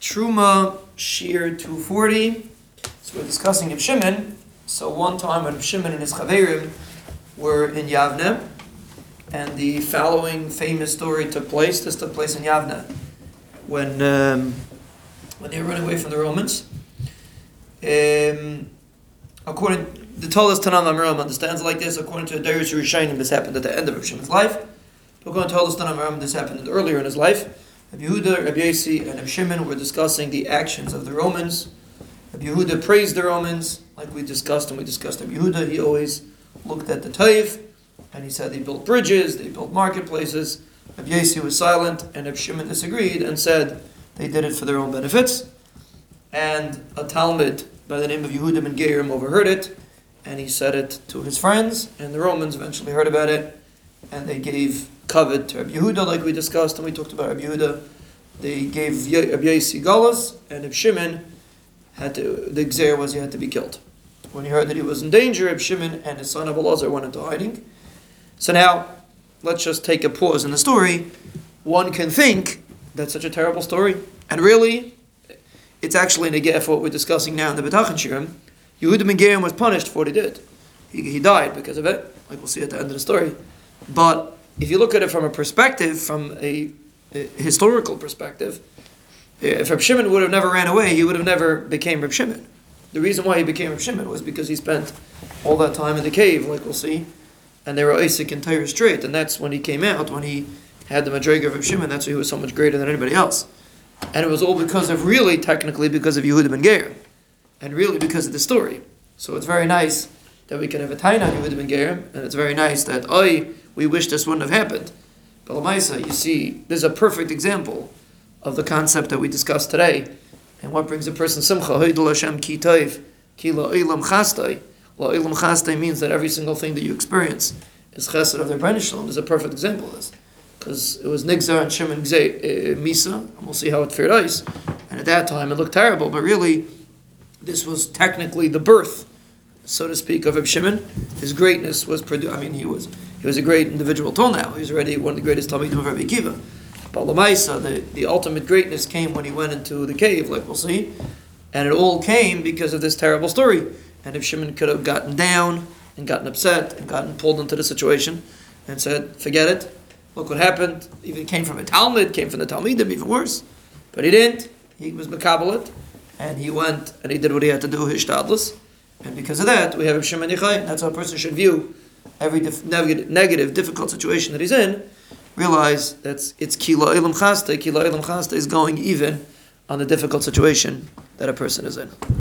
Truma Shir 240. So we're discussing Reb Shimon. So one time when Shimon and his Chaverim were in Yavne, and the following famous story took place. This took place in Yavne when um, when they were running away from the Romans. Um, according the Tolas Tanam Amiram understands like this. According to Darius Rishonim, this happened at the end of Shimon's life. According to Tolas Tanam Amiram, this happened earlier in his life. Rabbi Yehuda, Rabbi Yossi, and Rabbi Shimon were discussing the actions of the Romans. Rabbi Yehuda praised the Romans, like we discussed, and we discussed Rabbi Yehuda. He always looked at the Taif, and he said they built bridges, they built marketplaces. Rabbi Yossi was silent, and Rabbi Shimon disagreed and said they did it for their own benefits. And a Talmud by the name of Yehuda ben Gerim overheard it, and he said it to his friends, and the Romans eventually heard about it, and they gave covet to Rabbi Yehuda, like we discussed, and we talked about Rabbi Yehuda. They gave Rabbi Yossi Galus, and Rabbi Shimon had to, the Xer was he had to be killed. When he heard that he was in danger, Rabbi Shimon and his son Abelazar went into hiding. So now, let's just take a pause in the story. One can think that's such a terrible story, and really, it's actually in a for what we're discussing now in the Betachin Shirim. Yehuda ben was punished for what he did. He, he died because of it, like we'll see at the end of the story. But if you look at it from a perspective, from a, a historical perspective, if Reb Shimon would have never ran away, he would have never became Reb Shimon. The reason why he became Reb Shimon was because he spent all that time in the cave, like we'll see, and they were Isaac and Tyre straight, and that's when he came out, when he had the Madriga of Reb Shimon, that's why he was so much greater than anybody else. And it was all because of, really, technically, because of Yehuda ben Geir, and really because of the story. So it's very nice that we can have a Taina on Yehuda ben Geir, and it's very nice that, I we wish this wouldn't have happened. But Lamaisa, you see, this is a perfect example of the concept that we discussed today. And what brings a person simcha? Hoidul Hashem ki toiv, ki la'ilam chastai. La'ilam chastai means that every single thing that you experience is chesed of the Shalom. is a perfect example of this. Because it was Nigzar and Shimon Gzei, uh, Misa, and we'll see how it fared ice. And at that time it looked terrible, but really, this was technically the birth, so to speak, of Reb Shimon. His greatness was produced, I mean, he was he was a great individual till now. He was already one of the greatest Talmidim of Rabbi Kiva. But Lamaisa, the, the ultimate greatness came when he went into the cave, like we'll see. And it all came because of this terrible story. And if Shimon could have gotten down and gotten upset and gotten pulled into the situation and said, forget it, look what happened, even came from a Talmud, came from the Talmidim, even worse. But he didn't. He was Makabalit. And he went and he did what he had to do, his Shtadlis. And because of that, we have Shimon Yichai. That's how a person should view every dif- negative, negative, difficult situation that he's in, realize that it's kila ilam chaste. Kila ilam chaste is going even on the difficult situation that a person is in.